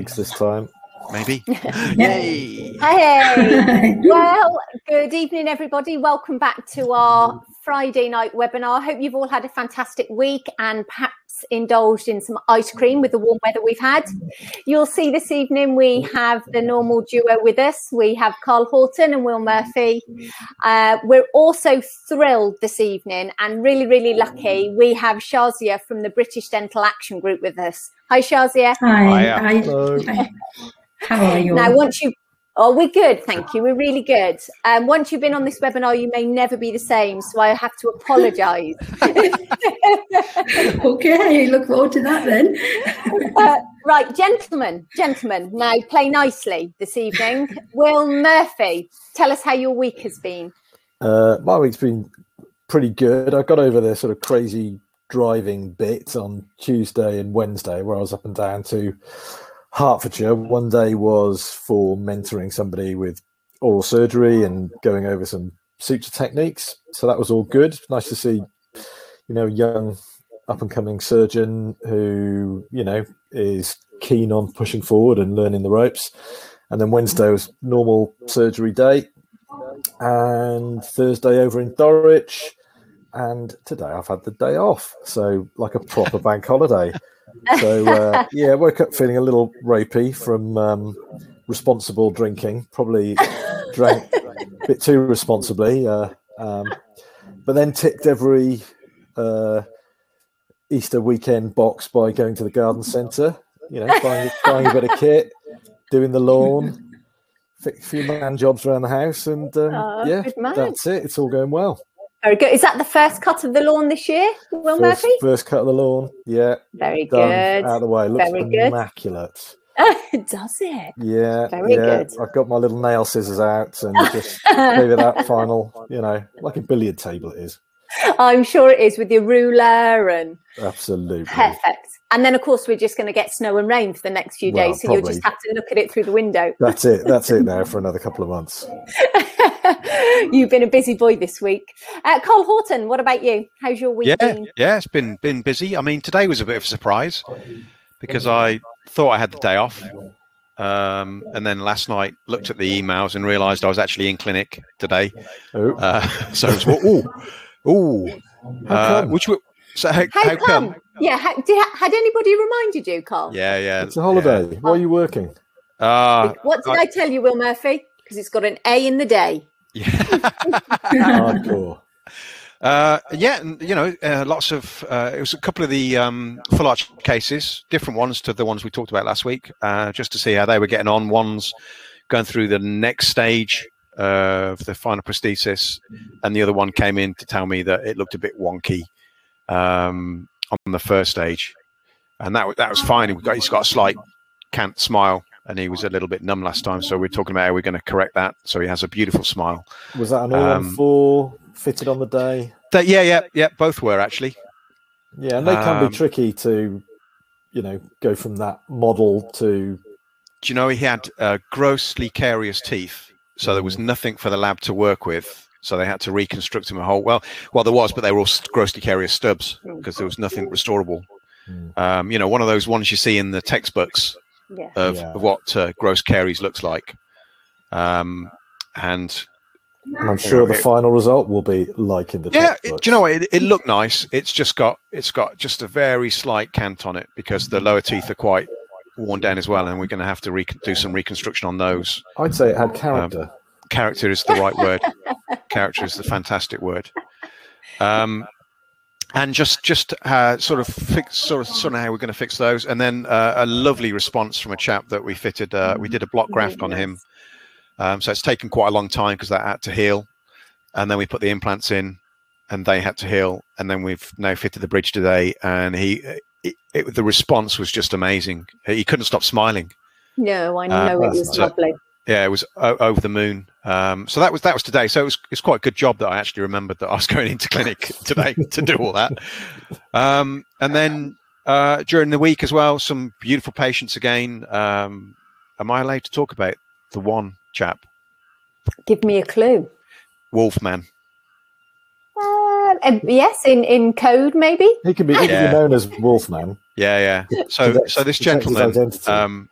Any wigs this time? Maybe. Yay! Hey! well, good evening, everybody. Welcome back to our Friday night webinar. Hope you've all had a fantastic week and perhaps indulged in some ice cream with the warm weather we've had. You'll see this evening we have the normal duo with us. We have Carl Horton and Will Murphy. Uh, we're also thrilled this evening and really, really lucky. We have Shazia from the British Dental Action Group with us. Hi, Shazia. Hi. Hi. Hi. How are you? Now, once you Oh, we're good, thank you. We're really good. Um, once you've been on this webinar, you may never be the same, so I have to apologise. okay, look forward to that then. uh, right, gentlemen, gentlemen. Now play nicely this evening. Will Murphy, tell us how your week has been. Uh, my week's been pretty good. I got over the sort of crazy driving bit on Tuesday and Wednesday, where I was up and down to Hertfordshire. One day was for mentoring somebody with oral surgery and going over some suture techniques. So that was all good. Nice to see, you know, young up and coming surgeon who, you know, is keen on pushing forward and learning the ropes. And then Wednesday was normal surgery day. And Thursday over in Dorwich. And today I've had the day off. So like a proper bank holiday. So uh, yeah, woke up feeling a little ropey from um, responsible drinking. Probably drank a bit too responsibly, uh, um, but then ticked every uh, Easter weekend box by going to the garden centre. You know, buying, buying a bit of kit, doing the lawn, a few man jobs around the house, and um, oh, yeah, that's it. It's all going well. Very good. Is that the first cut of the lawn this year, Will first, Murphy? First cut of the lawn. Yeah. Very Done. good. Out of the way. Looks Very immaculate. Does it? Yeah. Very yeah. good. I've got my little nail scissors out and just gave it that final, you know, like a billiard table it is. I'm sure it is with your ruler and absolutely perfect. And then, of course, we're just going to get snow and rain for the next few well, days, so probably. you'll just have to look at it through the window. That's it. That's it now for another couple of months. You've been a busy boy this week. Uh, Carl Horton, what about you? How's your week yeah, been? Yeah, it's been been busy. I mean, today was a bit of a surprise because I thought I had the day off. Um, and then last night looked at the emails and realised I was actually in clinic today. Oh. Uh, so it was, ooh, ooh, uh, which were, so how, how, how come? come? Yeah, ha- did, had anybody reminded you, Carl? Yeah, yeah. It's a holiday. Yeah. Why are you working? Uh, what did I, I tell you, Will Murphy? Because it's got an A in the day. Yeah. Hardcore. Uh, yeah, you know, uh, lots of uh, it was a couple of the um, full arch cases, different ones to the ones we talked about last week, uh, just to see how they were getting on. One's going through the next stage of the final prosthesis, and the other one came in to tell me that it looked a bit wonky. Um, on the first stage, and that that was fine. Got, he's got a slight cant smile, and he was a little bit numb last time. So we're talking about how we're going to correct that. So he has a beautiful smile. Was that an all um, four fitted on the day? That, yeah, yeah, yeah. Both were actually. Yeah, and they can um, be tricky to, you know, go from that model to. Do you know he had uh, grossly carious teeth, so there was mm. nothing for the lab to work with so they had to reconstruct him a whole. Well, well, there was, but they were all grossly carious stubs because there was nothing restorable. Mm. Um, you know, one of those ones you see in the textbooks yeah. Of, yeah. what uh, gross caries looks like. Um, and I'm sure the final result will be like in the yeah. It, do you know what? It, it, looked nice. It's just got it's got just a very slight cant on it because the lower teeth are quite worn down as well, and we're going to have to re- do some reconstruction on those. I'd say it had character. Um, character is the right word. character is the fantastic word. Um, and just just uh, sort of fix sort of sort of how we're going to fix those, and then uh, a lovely response from a chap that we fitted. Uh, we did a block graft on him, um, so it's taken quite a long time because that had to heal, and then we put the implants in, and they had to heal, and then we've now fitted the bridge today, and he it, it, the response was just amazing. He couldn't stop smiling. No, I know it was so, lovely yeah, it was o- over the moon. Um, so that was that was today. So it was it's quite a good job that I actually remembered that I was going into clinic today to do all that. Um, and then uh, during the week as well, some beautiful patients again. Um, am I allowed to talk about the one chap? Give me a clue. Wolfman. Uh, yes, in, in code maybe. He could be, he could be known as Wolfman. Yeah, yeah. So so this gentleman, um,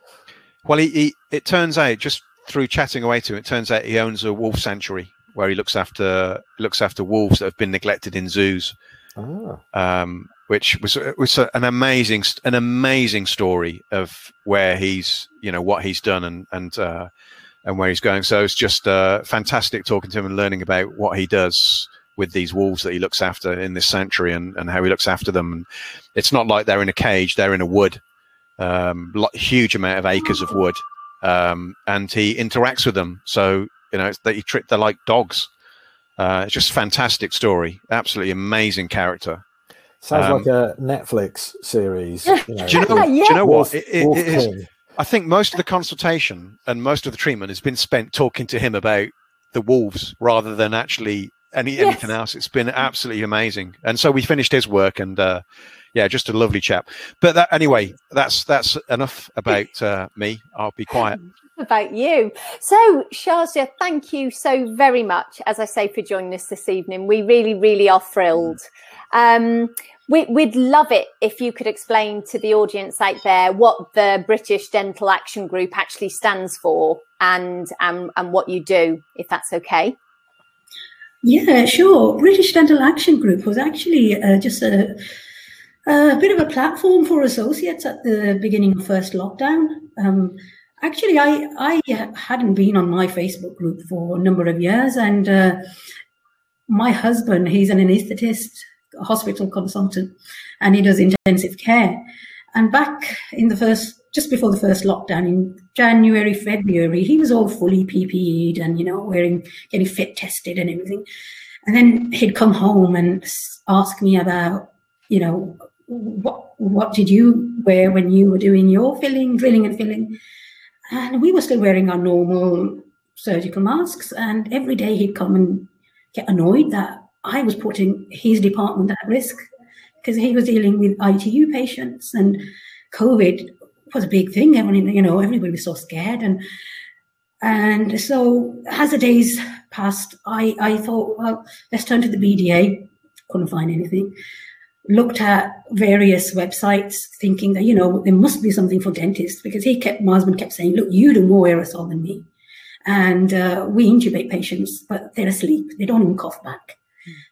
Well, he, he, it turns out just through chatting away to him, it turns out he owns a wolf sanctuary where he looks after looks after wolves that have been neglected in zoos. Oh. Um, which was was an amazing an amazing story of where he's you know what he's done and and uh, and where he's going. So it's just uh, fantastic talking to him and learning about what he does with these wolves that he looks after in this sanctuary and, and how he looks after them. And it's not like they're in a cage; they're in a wood, um, huge amount of acres of wood, um, and he interacts with them. So you know, they he treat they're like dogs. Uh, it's just a fantastic story, absolutely amazing character. Sounds um, like a Netflix series. You know. do you know? yeah. Do you know what? It, it, it is, I think most of the consultation and most of the treatment has been spent talking to him about the wolves rather than actually any yes. anything else. It's been absolutely amazing. And so we finished his work, and uh, yeah, just a lovely chap. But that, anyway, that's that's enough about uh, me. I'll be quiet. About you. So, Shazia, thank you so very much, as I say, for joining us this evening. We really, really are thrilled. Um, we, would love it if you could explain to the audience out there what the British Dental Action Group actually stands for and um, and what you do, if that's okay. Yeah, sure. British Dental Action Group was actually uh, just a, a, bit of a platform for associates at the beginning of first lockdown. Um, actually, I, I hadn't been on my Facebook group for a number of years, and uh, my husband, he's an anaesthetist, hospital consultant, and he does intensive care. And back in the first just before the first lockdown in January, February, he was all fully PPE'd and, you know, wearing, getting fit tested and everything. And then he'd come home and ask me about, you know, what what did you wear when you were doing your filling, drilling and filling? And we were still wearing our normal surgical masks. And every day he'd come and get annoyed that I was putting his department at risk because he was dealing with ITU patients and COVID was a big thing. Everyone, you know, everybody was so scared, and and so as the days passed, I I thought, well, let's turn to the BDA. Couldn't find anything. Looked at various websites, thinking that you know there must be something for dentists because he kept my husband kept saying, look, you do more aerosol than me, and uh, we intubate patients, but they're asleep. They don't even cough back.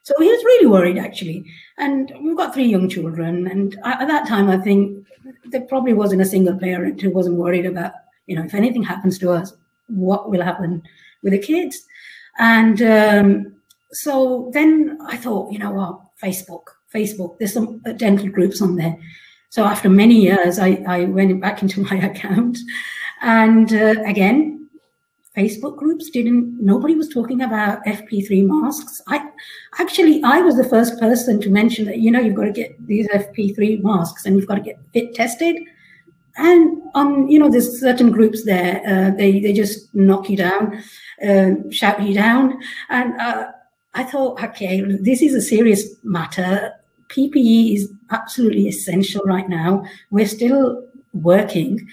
So he was really worried, actually. And we've got three young children. And at that time, I think there probably wasn't a single parent who wasn't worried about, you know, if anything happens to us, what will happen with the kids? And um, so then I thought, you know what, Facebook, Facebook, there's some dental groups on there. So after many years, I, I went back into my account. And uh, again, Facebook groups didn't, nobody was talking about FP3 masks. I actually, I was the first person to mention that, you know, you've got to get these FP3 masks and you've got to get fit tested. And um, you know, there's certain groups there, uh, they, they just knock you down, uh, shout you down. And uh, I thought, okay, this is a serious matter. PPE is absolutely essential right now. We're still working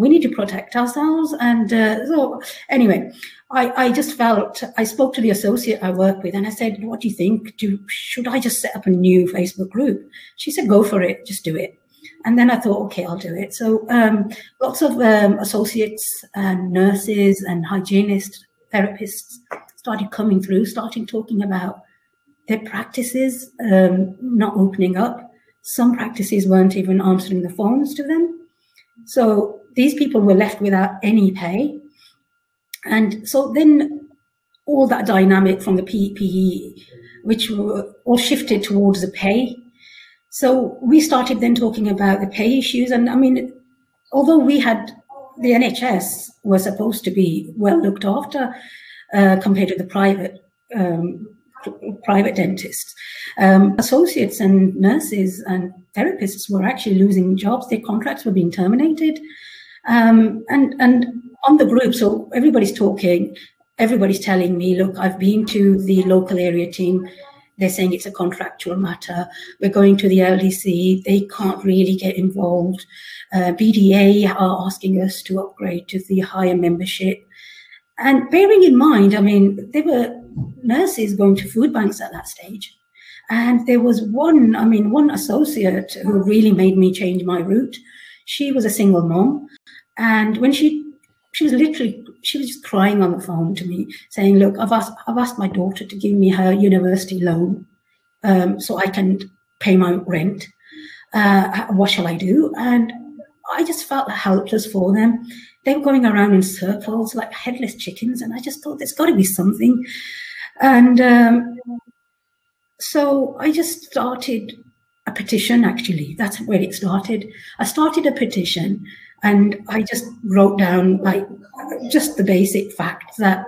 we need to protect ourselves. And uh, so, anyway, I, I just felt I spoke to the associate I work with, and I said, "What do you think? Do should I just set up a new Facebook group?" She said, "Go for it. Just do it." And then I thought, okay, I'll do it. So um, lots of um, associates and nurses and hygienists, therapists started coming through, starting talking about their practices um, not opening up. Some practices weren't even answering the phones to them. So these people were left without any pay. And so then all that dynamic from the PPE, which were all shifted towards the pay. So we started then talking about the pay issues. And I mean, although we had the NHS was supposed to be well looked after uh, compared to the private um, private dentists, um, associates and nurses and therapists were actually losing jobs. Their contracts were being terminated. Um, and and on the group, so everybody's talking, everybody's telling me, look, I've been to the local area team. They're saying it's a contractual matter. We're going to the LDC. They can't really get involved. Uh, BDA are asking us to upgrade to the higher membership. And bearing in mind, I mean, there were nurses going to food banks at that stage. And there was one, I mean, one associate who really made me change my route. She was a single mom. And when she she was literally she was just crying on the phone to me saying look i've asked i've asked my daughter to give me her university loan um, so i can pay my rent. Uh, what shall i do? And i just felt helpless for them. They were going around in circles like headless chickens and i just thought there's got to be something. And um, so i just started a petition actually. That's where it started. I started a petition and I just wrote down like just the basic fact that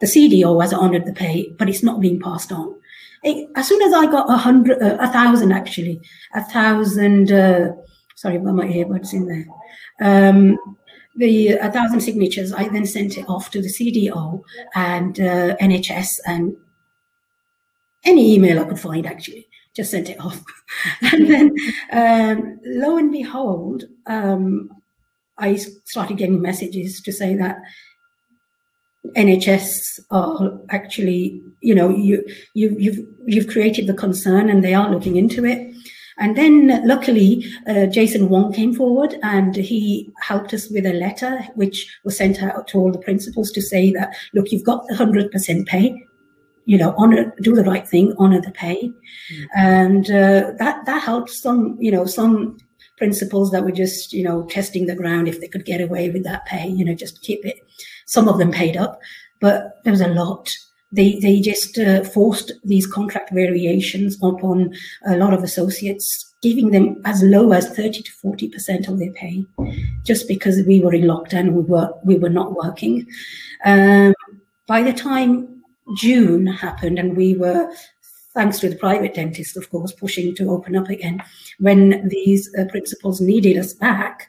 the CDO has honored the pay, but it's not being passed on. It, as soon as I got a hundred, uh, a thousand actually, a thousand, uh, sorry about my earbuds in there, um, the a thousand signatures, I then sent it off to the CDO and uh, NHS and any email I could find actually, just sent it off. and then um, lo and behold, um, I started getting messages to say that NHS are actually, you know, you, you you've you've created the concern and they are looking into it. And then luckily, uh, Jason Wong came forward and he helped us with a letter which was sent out to all the principals to say that, look, you've got the 100% pay, you know, honor, do the right thing, honor the pay. Mm-hmm. And uh, that, that helps some, you know, some principals that were just, you know, testing the ground if they could get away with that pay, you know, just keep it. Some of them paid up, but there was a lot. They they just uh, forced these contract variations upon a lot of associates, giving them as low as thirty to forty percent of their pay, just because we were in lockdown, we were we were not working. Um, by the time June happened and we were thanks to the private dentists, of course, pushing to open up again, when these uh, principals needed us back,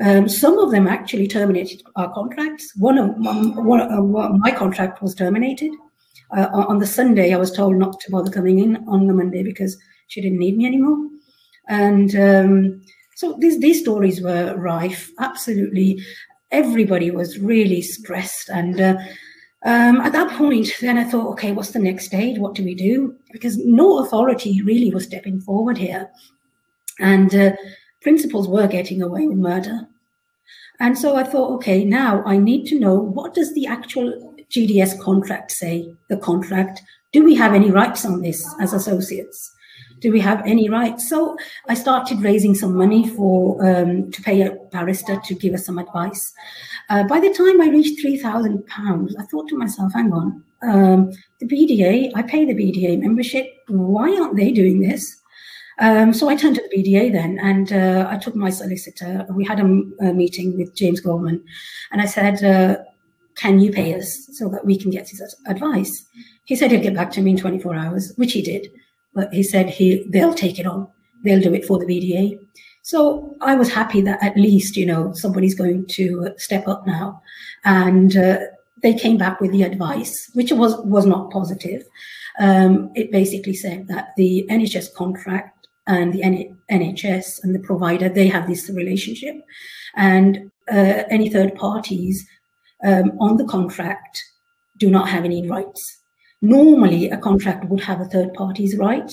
um, some of them actually terminated our contracts. One of one, uh, my contract was terminated. Uh, on the Sunday, I was told not to bother coming in on the Monday because she didn't need me anymore. And um, so these these stories were rife. Absolutely, everybody was really stressed and. Uh, um, at that point, then I thought, okay, what's the next stage? What do we do? Because no authority really was stepping forward here. And uh, principals were getting away with murder. And so I thought, okay, now I need to know what does the actual GDS contract say, the contract? Do we have any rights on this as associates? Do we have any rights? So I started raising some money for um, to pay a barrister to give us some advice. Uh, by the time I reached three thousand pounds, I thought to myself, "Hang on, um, the BDA. I pay the BDA membership. Why aren't they doing this?" Um, so I turned to the BDA then, and uh, I took my solicitor. We had a, meeting with James Goldman, and I said, uh, "Can you pay us so that we can get his advice?" He said he'd get back to me in 24 hours, which he did. But he said he they'll take it on. They'll do it for the BDA. So I was happy that at least, you know, somebody's going to step up now. And uh, they came back with the advice, which was, was not positive. Um, it basically said that the NHS contract and the NHS and the provider, they have this relationship. And uh, any third parties um, on the contract do not have any rights. Normally, a contract would have a third party's right,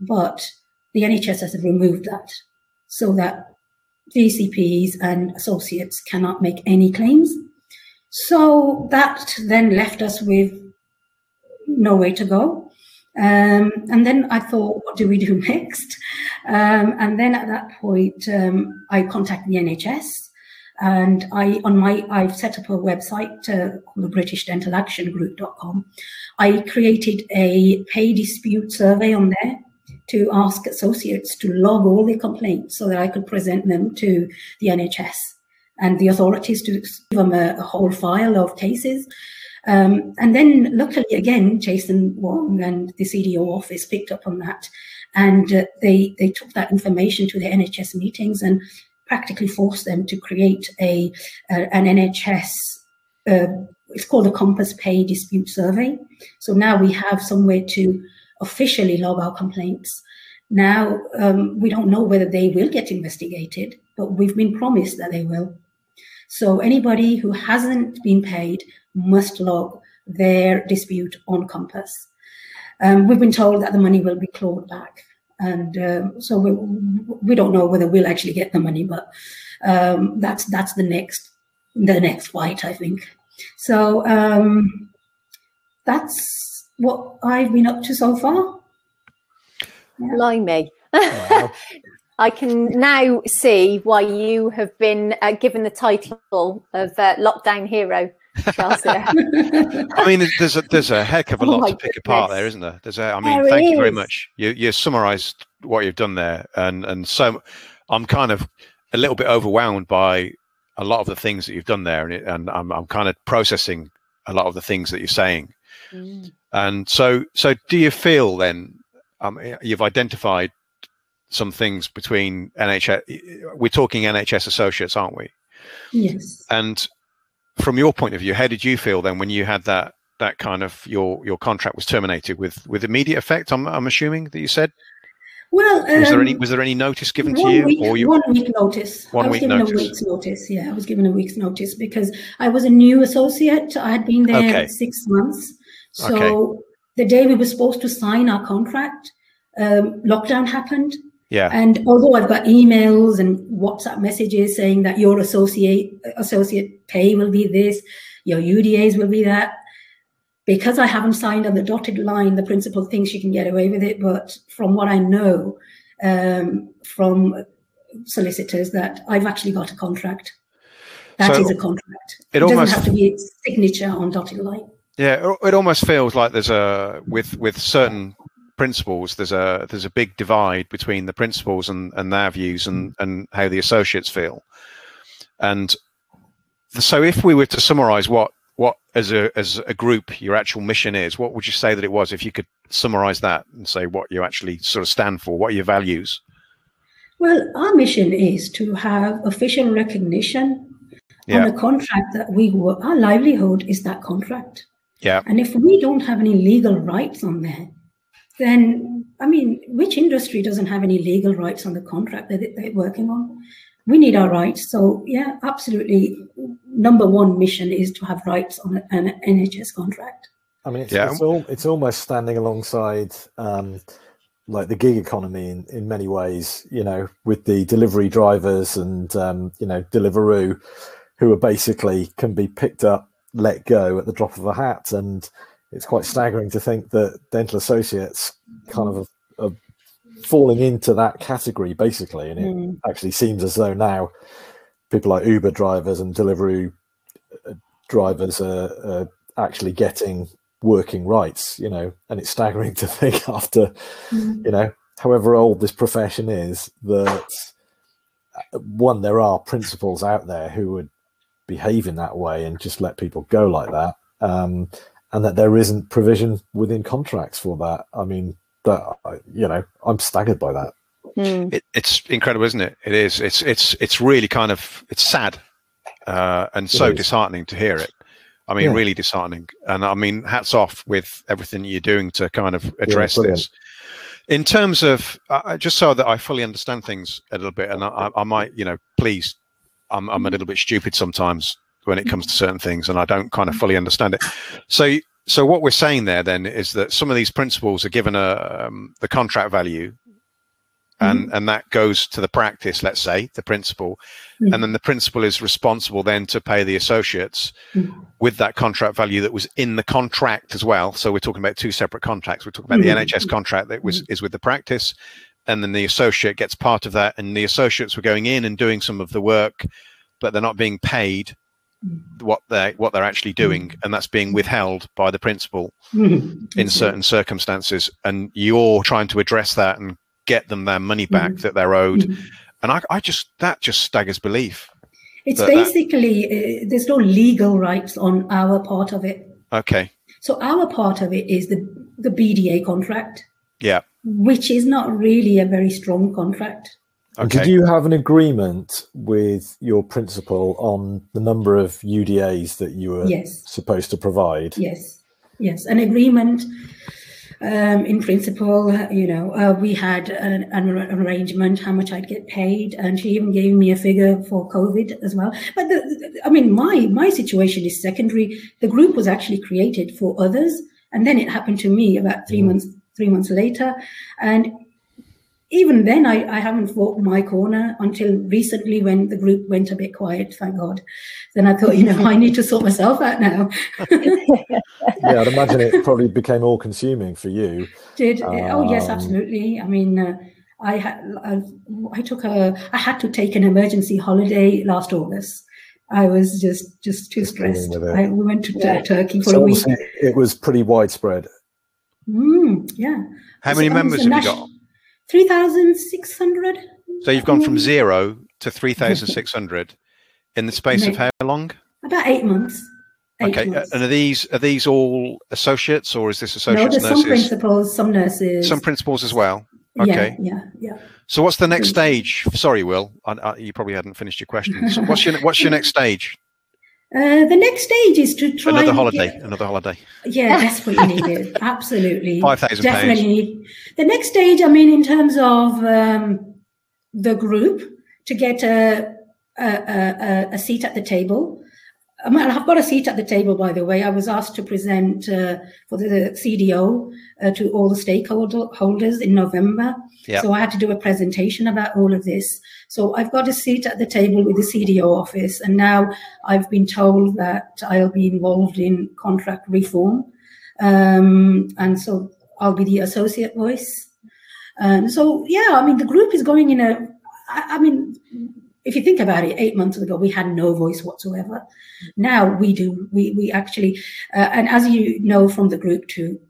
but the NHS has removed that so that DCPs and associates cannot make any claims. So that then left us with no way to go. Um, and then I thought, what do we do next? Um, and then at that point, um, I contacted the NHS and I on my I've set up a website uh, called the British Dental Action Group.com. I created a pay dispute survey on there to ask associates to log all their complaints so that I could present them to the NHS and the authorities to give them a, a whole file of cases. Um, and then, luckily, again, Jason Wong and the CDO office picked up on that, and uh, they they took that information to the NHS meetings and practically forced them to create a uh, an NHS. Uh, it's called the Compass Pay Dispute Survey. So now we have somewhere to officially log our complaints. Now, um, we don't know whether they will get investigated, but we've been promised that they will. So anybody who hasn't been paid must log their dispute on Compass. Um, we've been told that the money will be clawed back. And um, so we, we don't know whether we'll actually get the money, but um, that's that's the next the next fight, I think. So um, that's what I've been up to so far. Yeah. Blimey. Wow. I can now see why you have been uh, given the title of uh, lockdown hero. I mean, there's a there's a heck of a oh lot to pick goodness. apart there, isn't there? There's a, I mean, there thank you very much. You you summarised what you've done there, and and so I'm kind of a little bit overwhelmed by a lot of the things that you've done there, and, it, and I'm I'm kind of processing a lot of the things that you're saying. Mm. And so so do you feel then um, you've identified some things between NHS. We're talking NHS associates, aren't we? Yes. And from your point of view, how did you feel then when you had that that kind of your your contract was terminated with with immediate effect? I'm I'm assuming that you said. Well, um, was there any um, was there any notice given to you, week, or you one week notice? One I was week given notice. a week's notice. Yeah, I was given a week's notice because I was a new associate. I had been there okay. six months. So okay. the day we were supposed to sign our contract, um, lockdown happened. Yeah. And although I've got emails and WhatsApp messages saying that your associate associate pay will be this, your UDAs will be that, because I haven't signed on the dotted line, the principal thinks she can get away with it. But from what I know um, from solicitors, that I've actually got a contract. That so is a contract. It, it doesn't have to be a signature on dotted line. Yeah, it almost feels like there's a with with certain principals, there's a there's a big divide between the principals and, and their views and, mm. and how the associates feel. And so, if we were to summarize what what as a as a group your actual mission is, what would you say that it was? If you could summarize that and say what you actually sort of stand for, what are your values? Well, our mission is to have official recognition yeah. on the contract that we work. Our livelihood is that contract. Yeah. And if we don't have any legal rights on there, then I mean, which industry doesn't have any legal rights on the contract that they're working on? We need our rights. So yeah, absolutely. Number one mission is to have rights on an NHS contract. I mean, it's, yeah. it's, all, it's almost standing alongside um, like the gig economy in, in many ways, you know, with the delivery drivers and, um, you know, Deliveroo, who are basically can be picked up, let go at the drop of a hat. And it's quite staggering to think that dental associates kind of are, are falling into that category basically, and it mm. actually seems as though now people like Uber drivers and Deliveroo uh, drivers are, are actually getting working rights, you know, and it's staggering to think after, mm. you know, however old this profession is, that uh, one, there are principals out there who would behave in that way and just let people go like that. Um, and that there isn't provision within contracts for that. I mean, that you know, I'm staggered by that. Mm. It, it's incredible, isn't it? It is. It's it's it's really kind of it's sad uh, and so disheartening to hear it. I mean, yeah. really disheartening. And I mean, hats off with everything you're doing to kind of address yeah, this. In terms of uh, just so that I fully understand things a little bit, and I, I might, you know, please, I'm I'm a little bit stupid sometimes when it comes to certain things, and I don't kind of fully understand it. So, so what we're saying there then is that some of these principals are given a um, the contract value, and mm-hmm. and that goes to the practice. Let's say the principal, mm-hmm. and then the principal is responsible then to pay the associates mm-hmm. with that contract value that was in the contract as well. So we're talking about two separate contracts. We're talking about the mm-hmm. NHS contract that was mm-hmm. is with the practice, and then the associate gets part of that, and the associates were going in and doing some of the work, but they're not being paid what they what they're actually doing, mm. and that's being withheld by the principal mm. in certain circumstances. And you're trying to address that and get them their money back mm. that they're owed. And I, I just that just staggers belief. It's basically that, uh, there's no legal rights on our part of it. Okay. So our part of it is the the BDA contract. Yeah. Which is not really a very strong contract. Okay. Did you have an agreement with your principal on the number of UDAs that you were yes. supposed to provide? Yes, yes, an agreement. Um, in principle, you know, uh, we had an, an, arrangement how much I'd get paid, and she even gave me a figure for COVID as well. But the, the, I mean, my my situation is secondary. The group was actually created for others, and then it happened to me about 3 mm. months three months later, and even then, I, I haven't fought my corner until recently when the group went a bit quiet, thank God. Then I thought, you know, I need to sort myself out now. yeah, I'd imagine it probably became all consuming for you. Did um, oh yes, absolutely. I mean, uh, I had I, I, took a I had to take an emergency holiday last August. I was just just too stressed. I, we went to yeah. Turkey for so a week. It was pretty widespread. Mm, yeah. How so many members have you got? 3,600. So you've gone from mm. zero to 3,600 in the space of how long? About eight months. Eight okay, uh, months. and are these are these all associates, or is this associates? No, there's some principals, some nurses, some principals as well. Okay, yeah, yeah. yeah. So what's the next stage? Sorry, Will, I, I, you probably hadn't finished your question. So what's your what's your next stage? Uh, the next stage is to try another holiday. Get, another holiday. Yeah, desperately needed. Absolutely, five thousand. Definitely need. The next stage, I mean, in terms of um, the group, to get a, a, a, a seat at the table. Mean, I've got a seat at the table, by the way. I was asked to present uh, for the CDO uh, to all the stakeholders in November. Yep. So I had to do a presentation about all of this. So I've got a seat at the table with the CDO office, and now I've been told that I'll be involved in contract reform, um, and so I'll be the associate voice. And so yeah, I mean the group is going in a. I, I mean, if you think about it, eight months ago we had no voice whatsoever. Now we do. We we actually, uh, and as you know from the group too,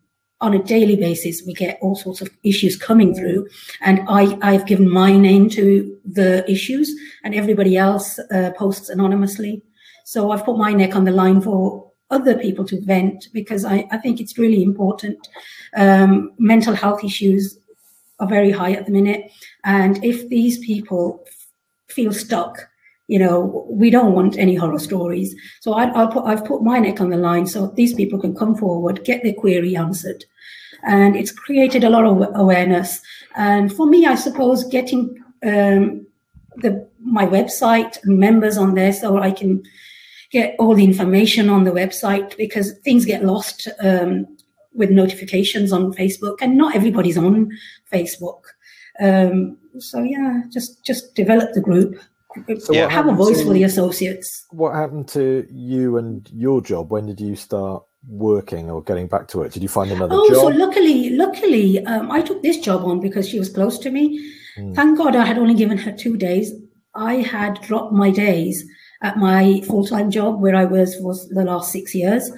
on a daily basis, we get all sorts of issues coming through. And I, I've given my name to the issues, and everybody else uh, posts anonymously. So I've put my neck on the line for other people to vent because I, I think it's really important. Um, mental health issues are very high at the minute. And if these people feel stuck, you know, we don't want any horror stories. So I, will put, I've put my neck on the line so these people can come forward, get their query answered, and it's created a lot of awareness. And for me, I suppose getting um, the my website members on there so I can get all the information on the website because things get lost um, with notifications on Facebook, and not everybody's on Facebook. Um, so yeah, just just develop the group. So yeah. have a voice to, for the associates. What happened to you and your job? When did you start working or getting back to it? Did you find another job? oh, job? so luckily, luckily, um, I took this job on because she was close to me. Mm. Thank God I had only given her two days. I had dropped my days at my full-time job where I was for the last six years.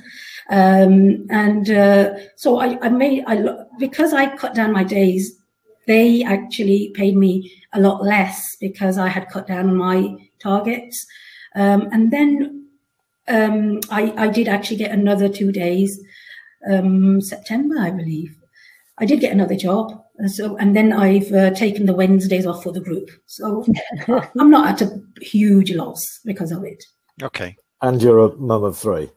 Um, and uh, so I, I made I because I cut down my days. They actually paid me a lot less because I had cut down on my targets. Um, and then um, I, I did actually get another two days, um, September, I believe. I did get another job. So, and then I've uh, taken the Wednesdays off for the group. So I'm not at a huge loss because of it. Okay. And you're a mum of three.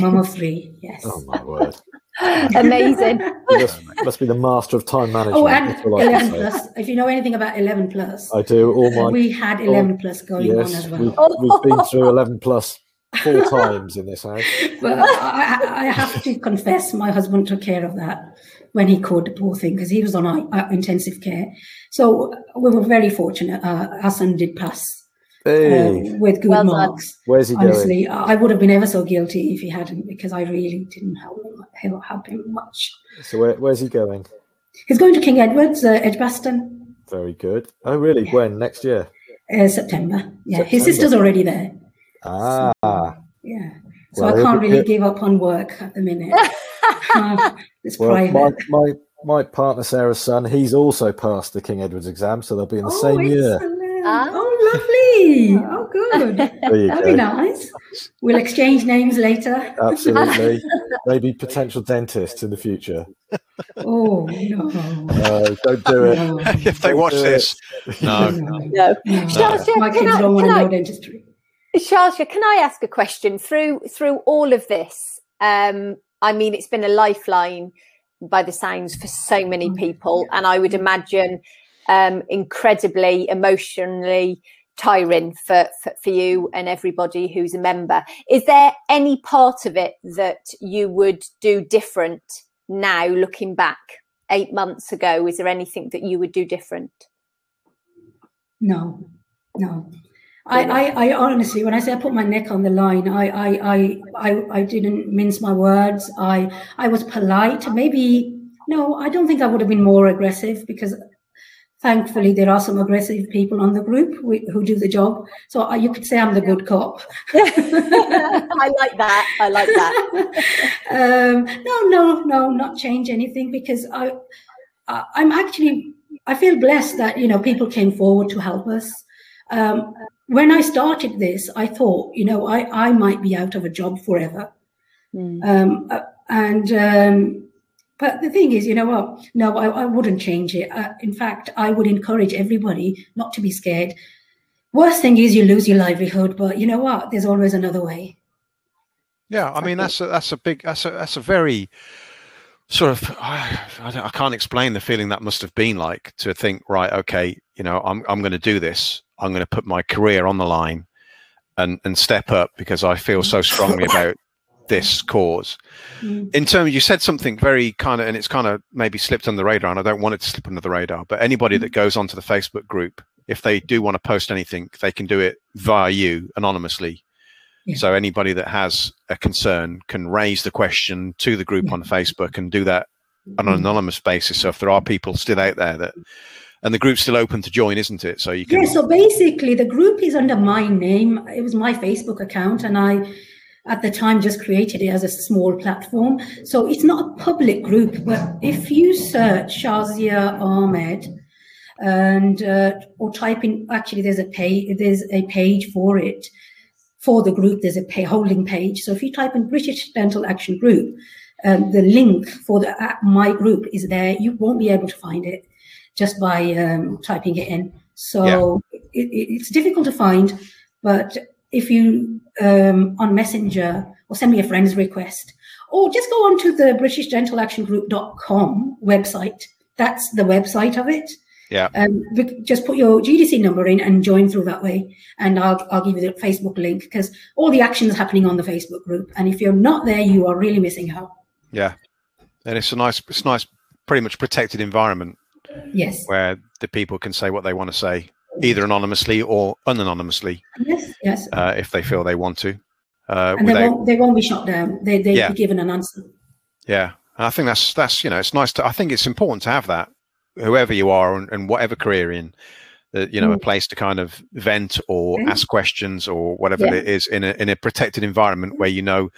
Mum of three, yes. Oh my word. Amazing. must, must, be the master of time management. Oh, and 11 plus. If you know anything about 11 plus, I do. All my. We had 11 plus going yes, on as well. We've, we've been through 11 plus four times in this house. Well, I, I, have to confess, my husband took care of that when he could, the poor thing, because he was on uh, intensive care. So we were very fortunate. Uh, our son did pass hey. uh, with good well marks. Where's he going? Honestly, going? I would have been ever so guilty if he hadn't, because I really didn't help him, help him much. So where, where's he going? He's going to King Edward's, uh, Edgbaston. Very good. Oh, really? Yeah. When? Next year? Uh, September. Yeah, September. his sister's already there. Ah. So, yeah. So well, I can't really give up on work at the minute. it's well, private. My, my, my partner Sarah's son, he's also passed the King Edward's exam, so they'll be in the oh, same year. Ah. Oh, lovely. Oh, good. That'd go. be nice. We'll exchange names later. Absolutely. Maybe potential dentists in the future. Oh, no. No, don't do it. No. if they don't watch this. No. No. no. no. My kids don't want to know dentistry. Shazia, can I ask a question? Through through all of this, um, I mean, it's been a lifeline by the sounds for so many mm. people, and I would imagine um, incredibly emotionally tiring for, for, for you and everybody who's a member. Is there any part of it that you would do different now, looking back? eight months ago? Is there anything that you would do different? No, no. I, I, I, honestly, when I say I put my neck on the line, I, I, I, I, I didn't mince my words. I, I was polite. Maybe no, I don't think I would have been more aggressive because thankfully there are some aggressive people on the group who do the job. So you could say i'm the good cop. I like that. I like that. Um, no no no not change anything because i i'm actually i feel blessed that you know people came forward to help us. Um, when i started this i thought you know i i might be out of a job forever. Mm. um, and um, but the thing is, you know what? No, I, I wouldn't change it. Uh, in fact, I would encourage everybody not to be scared. Worst thing is you lose your livelihood, but you know what? There's always another way. Yeah, I mean that's a, that's a big that's a that's a very sort of I, I can't explain the feeling that must have been like to think right okay you know I'm I'm going to do this I'm going to put my career on the line and and step up because I feel so strongly about this cause. Mm. In terms, you said something very kind of, and it's kind of maybe slipped under the radar, and I don't want it to slip under the radar. But anybody mm. that goes onto the Facebook group, if they do want to post anything, they can do it via you anonymously. Yeah. So anybody that has a concern can raise the question to the group yeah. on Facebook and do that on an mm. anonymous basis. So if there are people still out there that and the group's still open to join, isn't it? So you can. Yeah. So basically, the group is under my name. It was my Facebook account, and I at the time just created it as a small platform. So it's not a public group, but if you search Shazia Ahmed and uh, or type in, actually there's a page, there's a page for it for the group. There's a pay, holding page. So if you type in British Dental Action Group, um, the link for the uh, my group is there. You won't be able to find it just by um, typing it in. So yeah. it, it's difficult to find, but if you um, on Messenger or send me a friend's request, or just go on to the British Dental Action Group.com website. That's the website of it. Yeah. Um, just put your GDC number in and join through that way, and I'll I'll give you the Facebook link because all the action is happening on the Facebook group, and if you're not there, you are really missing out. Yeah, and it's a nice, it's nice, pretty much protected environment. Yes. Where the people can say what they want to say either anonymously or unanonymously. Yes, yes. Uh, if they feel they want to. Uh, and without, they won't, they won't be shot down. They they yeah. be given an answer. Yeah, and I think that's that's you know it's nice to. I think it's important to have that, whoever you are and, and whatever career in, uh, you know, mm. a place to kind of vent or mm. ask questions or whatever yeah. it is in a in a protected environment where you know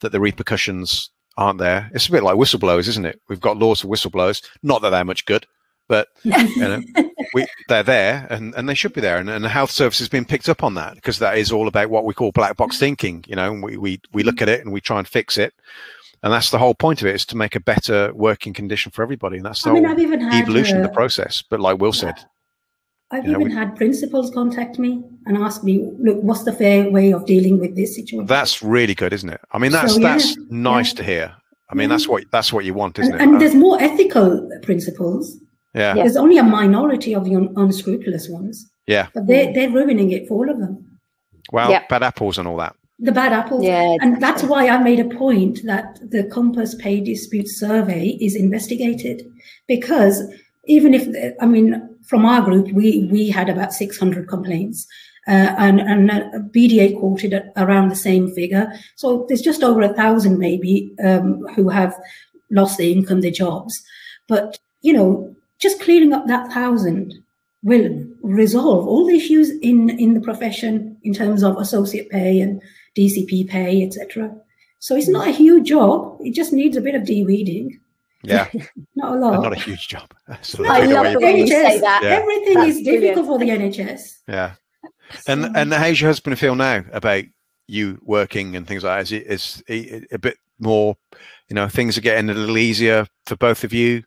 that the repercussions aren't there. It's a bit like whistleblowers, isn't it? We've got laws for whistleblowers. Not that they're much good, but you know, we, they're there and, and they should be there. And, and the health service has been picked up on that because that is all about what we call black box mm-hmm. thinking. You know, we, we, we mm-hmm. look at it and we try and fix it. And that's the whole point of it is to make a better working condition for everybody. And that's the I mean, evolution of the uh, process. But like Will said, I've even know, we, had principals contact me and ask me, look, what's the fair way of dealing with this situation? That's really good, isn't it? I mean, that's so, yeah, that's nice yeah. to hear. I mean, yeah. that's what that's what you want, isn't and, it? And uh, there's more ethical principals yeah. There's only a minority of the un- unscrupulous ones. Yeah. But they, they're ruining it for all of them. Well, yep. bad apples and all that. The bad apples. Yeah. And that's why I made a point that the Compass Pay Dispute Survey is investigated. Because even if, I mean, from our group, we, we had about 600 complaints. Uh, and, and uh, BDA quoted at around the same figure. So there's just over a thousand maybe um, who have lost their income, their jobs. But, you know, just clearing up that thousand will resolve all the issues in, in the profession in terms of associate pay and DCP pay, etc. So it's not a huge job. It just needs a bit of de-weeding. Yeah. not a lot. Not a huge job. No, I love the way you say that. Yeah. Everything That's is difficult for the NHS. Yeah. And so. and how's your husband feel now about you working and things like that? Is it is it a bit more, you know, things are getting a little easier for both of you?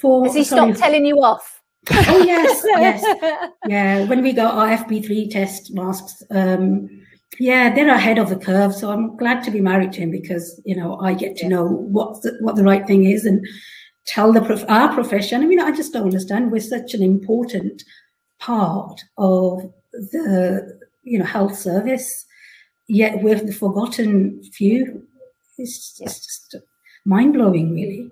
For, Has he sorry, stopped telling you off? oh yes, yes, yeah. When we got our FP3 test masks, um, yeah, they're ahead of the curve. So I'm glad to be married to him because you know I get to know what the, what the right thing is and tell the prof- our profession. I mean, I just don't understand. We're such an important part of the you know health service, yet we're the forgotten few. It's, it's just mind blowing, really.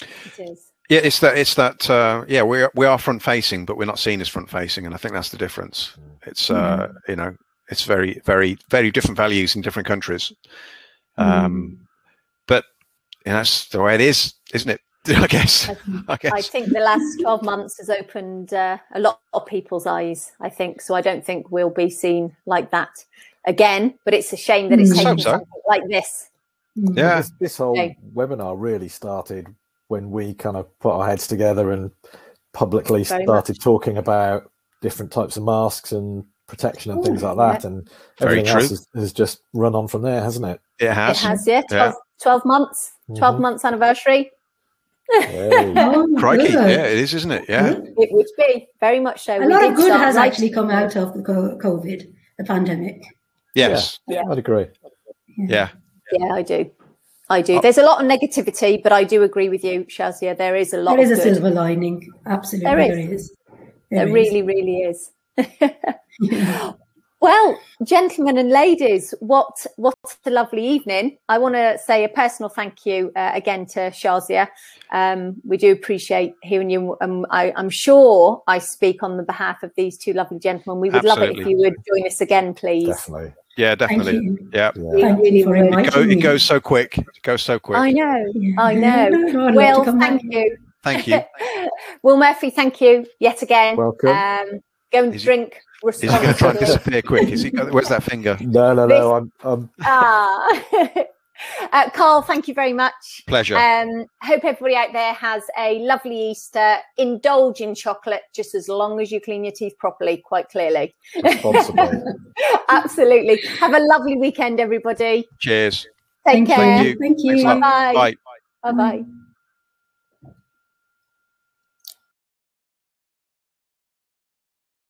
It is. Yeah, it's that. It's that. Uh, yeah, we are, we are front facing, but we're not seen as front facing, and I think that's the difference. It's uh, mm. you know, it's very, very, very different values in different countries. Um, mm. But you know, that's the way it is, isn't it? I guess. I, I, guess. I think the last 12 months has opened uh, a lot of people's eyes, I think. So I don't think we'll be seen like that again, but it's a shame that it's mm. taken so. something like this. Mm. Yeah. This, this whole okay. webinar really started when we kind of put our heads together and publicly Very started much. talking about different types of masks and protection and Ooh, things like that. Yeah. And everything else has, has, just run on from there, hasn't it? It has. It has, yeah. 12, yeah. 12 months, 12 mm-hmm. months anniversary. Oh, Crikey, good. yeah, it is, isn't it? Yeah, it would be very much so. A we lot of good has actually come out of the COVID, the pandemic. Yes, yeah, yeah. I'd agree. Yeah. yeah, I do. I do. There's a lot of negativity, but I do agree with you, Shazia. There is a lot. There is a good. silver lining. Absolutely, there is. There, is. there, there is. really, really is. Well, gentlemen and ladies, what what a lovely evening! I want to say a personal thank you uh, again to Shazia. Um, we do appreciate hearing you. Um, I, am sure I speak on the behalf of these two lovely gentlemen. We would Absolutely. love it if you would join us again, please. Definitely. Yeah, definitely. Yeah. yeah. Thank you for it, go, it goes so quick. It goes so quick. I know. Yeah. I know. Will, thank you. Thank you. Will Murphy, thank you yet again. Welcome. Um, go and drink is he going to try and disappear quick? Is he? Where's that finger? No, no, no. I'm. I'm... Ah. Uh, Carl, thank you very much. Pleasure. Um, hope everybody out there has a lovely Easter. Indulge in chocolate just as long as you clean your teeth properly, quite clearly. Absolutely. Have a lovely weekend, everybody. Cheers. Take thank care. You. Thank you. Bye-bye. Bye. Bye-bye.